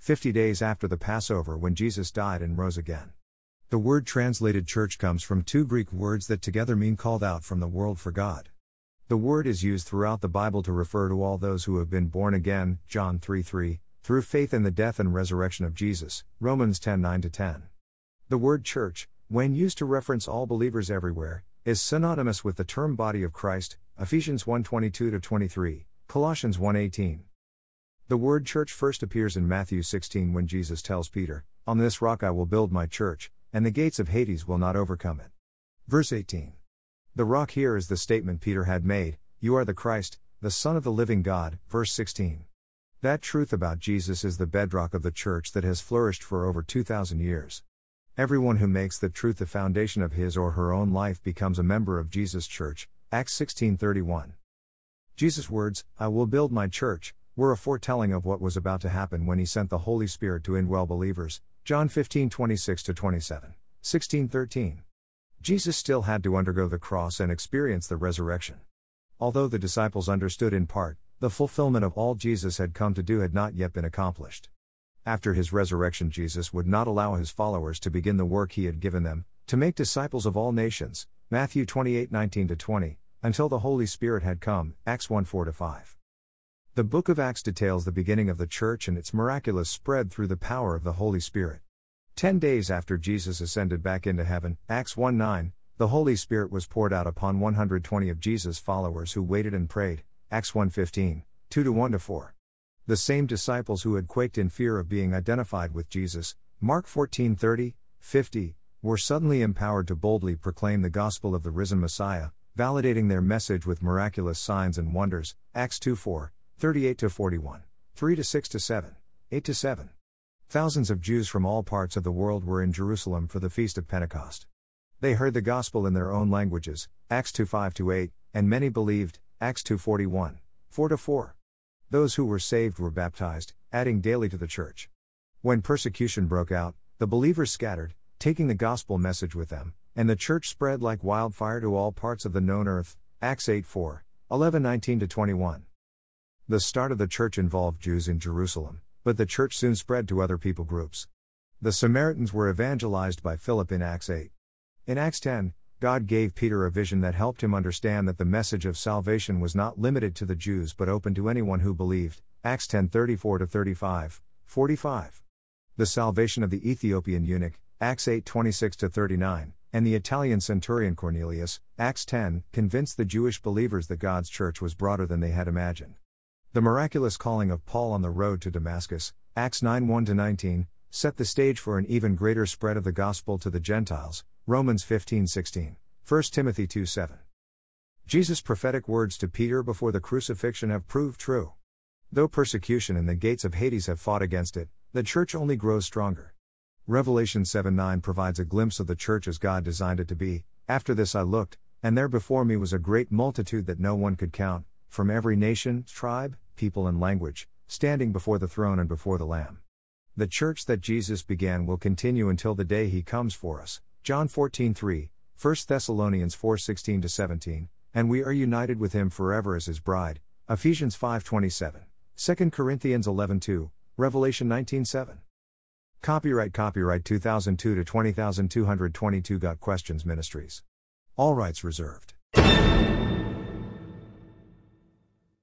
50 days after the Passover when Jesus died and rose again. The word translated church comes from two Greek words that together mean called out from the world for God. The word is used throughout the Bible to refer to all those who have been born again, John 3 3, through faith in the death and resurrection of Jesus, Romans 10 9 10. The word church, when used to reference all believers everywhere, is synonymous with the term body of Christ, Ephesians 1 22 23, Colossians 1 18. The word church first appears in Matthew 16 when Jesus tells Peter, On this rock I will build my church, and the gates of Hades will not overcome it. Verse 18. The rock here is the statement Peter had made You are the Christ, the Son of the living God, verse 16. That truth about Jesus is the bedrock of the church that has flourished for over 2,000 years. Everyone who makes the truth the foundation of his or her own life becomes a member of Jesus' church, Acts 16:31. Jesus' words, I will build my church, were a foretelling of what was about to happen when he sent the Holy Spirit to indwell believers, John 15:26 27, 16:13. Jesus still had to undergo the cross and experience the resurrection. Although the disciples understood in part, the fulfillment of all Jesus had come to do had not yet been accomplished. After his resurrection, Jesus would not allow his followers to begin the work he had given them, to make disciples of all nations, Matthew 28 19 20, until the Holy Spirit had come, Acts 1 4 5. The book of Acts details the beginning of the church and its miraculous spread through the power of the Holy Spirit. Ten days after Jesus ascended back into heaven, Acts 1 9, the Holy Spirit was poured out upon 120 of Jesus' followers who waited and prayed, Acts 1 15, 2 to 1 to 4. The same disciples who had quaked in fear of being identified with Jesus, Mark 14 30, 50, were suddenly empowered to boldly proclaim the gospel of the risen Messiah, validating their message with miraculous signs and wonders, Acts 2 4, 38 to 41, 3 to 6 to 7, 8 to 7. Thousands of Jews from all parts of the world were in Jerusalem for the feast of Pentecost. They heard the gospel in their own languages, Acts 2 5 to 8, and many believed, Acts 2 41, 4 to 4. Those who were saved were baptized, adding daily to the church. When persecution broke out, the believers scattered, taking the gospel message with them, and the church spread like wildfire to all parts of the known earth, Acts 8 4, 11 19 21. The start of the church involved Jews in Jerusalem, but the church soon spread to other people groups. The Samaritans were evangelized by Philip in Acts 8. In Acts 10, God gave Peter a vision that helped him understand that the message of salvation was not limited to the Jews but open to anyone who believed. Acts 10:34 35, 45. The salvation of the Ethiopian eunuch, Acts 8:26 39, and the Italian centurion Cornelius, Acts 10, convinced the Jewish believers that God's church was broader than they had imagined. The miraculous calling of Paul on the road to Damascus, Acts 9 1 19, set the stage for an even greater spread of the gospel to the Gentiles, Romans 15 16, 1 Timothy 2 7. Jesus' prophetic words to Peter before the crucifixion have proved true. Though persecution and the gates of Hades have fought against it, the church only grows stronger. Revelation 7 9 provides a glimpse of the church as God designed it to be. After this I looked, and there before me was a great multitude that no one could count from every nation, tribe, people, and language, standing before the throne and before the Lamb. The church that Jesus began will continue until the day he comes for us. John 14:3, 1 Thessalonians 4:16 17, and we are united with him forever as his bride. Ephesians 5:27, 2 Corinthians 11:2, Revelation 19:7. Copyright Copyright 2002 to 20222 Got Questions Ministries. All rights reserved.